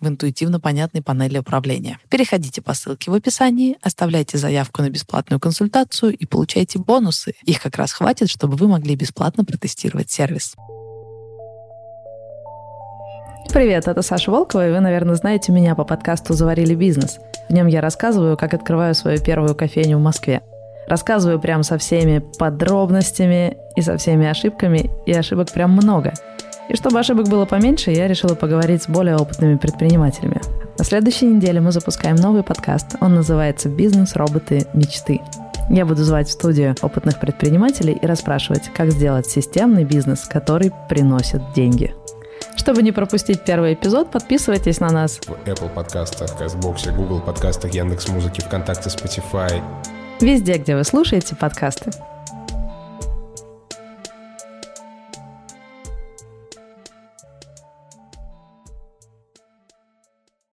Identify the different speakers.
Speaker 1: в интуитивно понятной панели управления. Переходите по ссылке в описании, оставляйте заявку на бесплатную консультацию и получайте бонусы. Их как раз хватит, чтобы вы могли бесплатно протестировать сервис.
Speaker 2: Привет, это Саша Волкова, и вы, наверное, знаете меня по подкасту «Заварили бизнес». В нем я рассказываю, как открываю свою первую кофейню в Москве. Рассказываю прям со всеми подробностями и со всеми ошибками, и ошибок прям много – и чтобы ошибок было поменьше, я решила поговорить с более опытными предпринимателями. На следующей неделе мы запускаем новый подкаст. Он называется «Бизнес. Роботы. Мечты». Я буду звать в студию опытных предпринимателей и расспрашивать, как сделать системный бизнес, который приносит деньги. Чтобы не пропустить первый эпизод, подписывайтесь на нас
Speaker 3: в Apple подкастах, Казбоксе, Google подкастах, Яндекс.Музыке, ВКонтакте, Spotify.
Speaker 2: Везде, где вы слушаете подкасты.